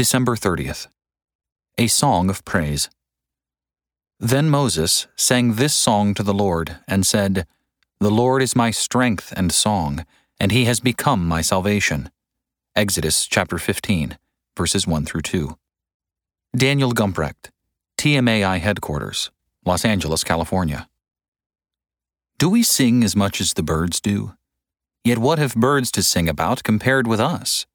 December 30th. A Song of Praise. Then Moses sang this song to the Lord and said, The Lord is my strength and song, and he has become my salvation. Exodus chapter 15, verses 1 through 2. Daniel Gumprecht, TMAI Headquarters, Los Angeles, California. Do we sing as much as the birds do? Yet what have birds to sing about compared with us?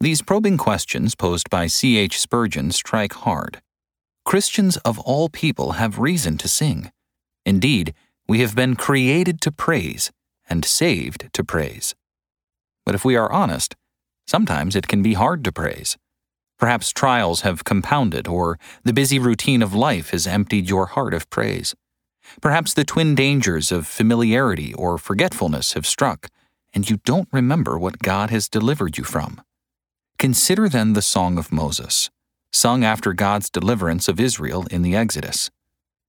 These probing questions posed by C.H. Spurgeon strike hard. Christians of all people have reason to sing. Indeed, we have been created to praise and saved to praise. But if we are honest, sometimes it can be hard to praise. Perhaps trials have compounded, or the busy routine of life has emptied your heart of praise. Perhaps the twin dangers of familiarity or forgetfulness have struck, and you don't remember what God has delivered you from. Consider then the Song of Moses, sung after God's deliverance of Israel in the Exodus.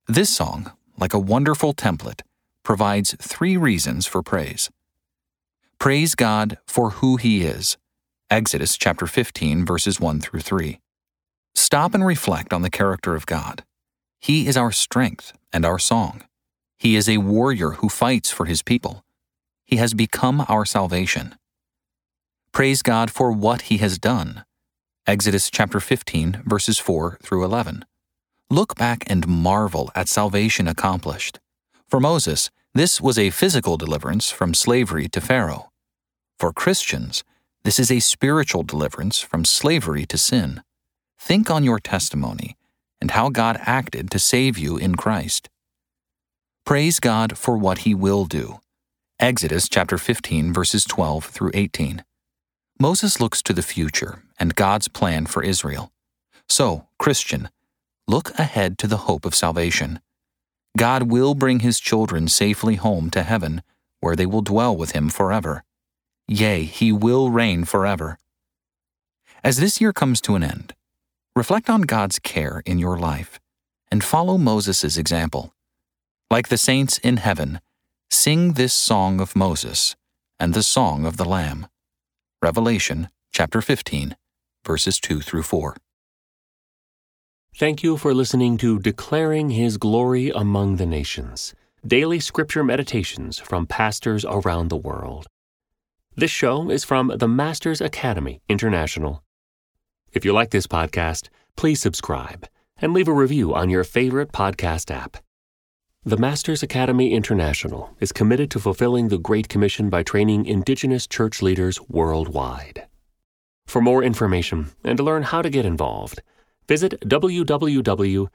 This song, like a wonderful template, provides three reasons for praise. Praise God for who He is. Exodus chapter 15, verses 1 through 3. Stop and reflect on the character of God. He is our strength and our song. He is a warrior who fights for His people. He has become our salvation. Praise God for what he has done. Exodus chapter 15, verses 4 through 11. Look back and marvel at salvation accomplished. For Moses, this was a physical deliverance from slavery to Pharaoh. For Christians, this is a spiritual deliverance from slavery to sin. Think on your testimony and how God acted to save you in Christ. Praise God for what he will do. Exodus chapter 15 verses 12 through 18. Moses looks to the future and God's plan for Israel. So, Christian, look ahead to the hope of salvation. God will bring his children safely home to heaven, where they will dwell with him forever. Yea, he will reign forever. As this year comes to an end, reflect on God's care in your life and follow Moses' example. Like the saints in heaven, sing this song of Moses and the song of the Lamb. Revelation chapter 15, verses 2 through 4. Thank you for listening to Declaring His Glory Among the Nations, daily scripture meditations from pastors around the world. This show is from the Masters Academy International. If you like this podcast, please subscribe and leave a review on your favorite podcast app. The Masters Academy International is committed to fulfilling the Great Commission by training Indigenous church leaders worldwide. For more information and to learn how to get involved, visit www.tmai.org.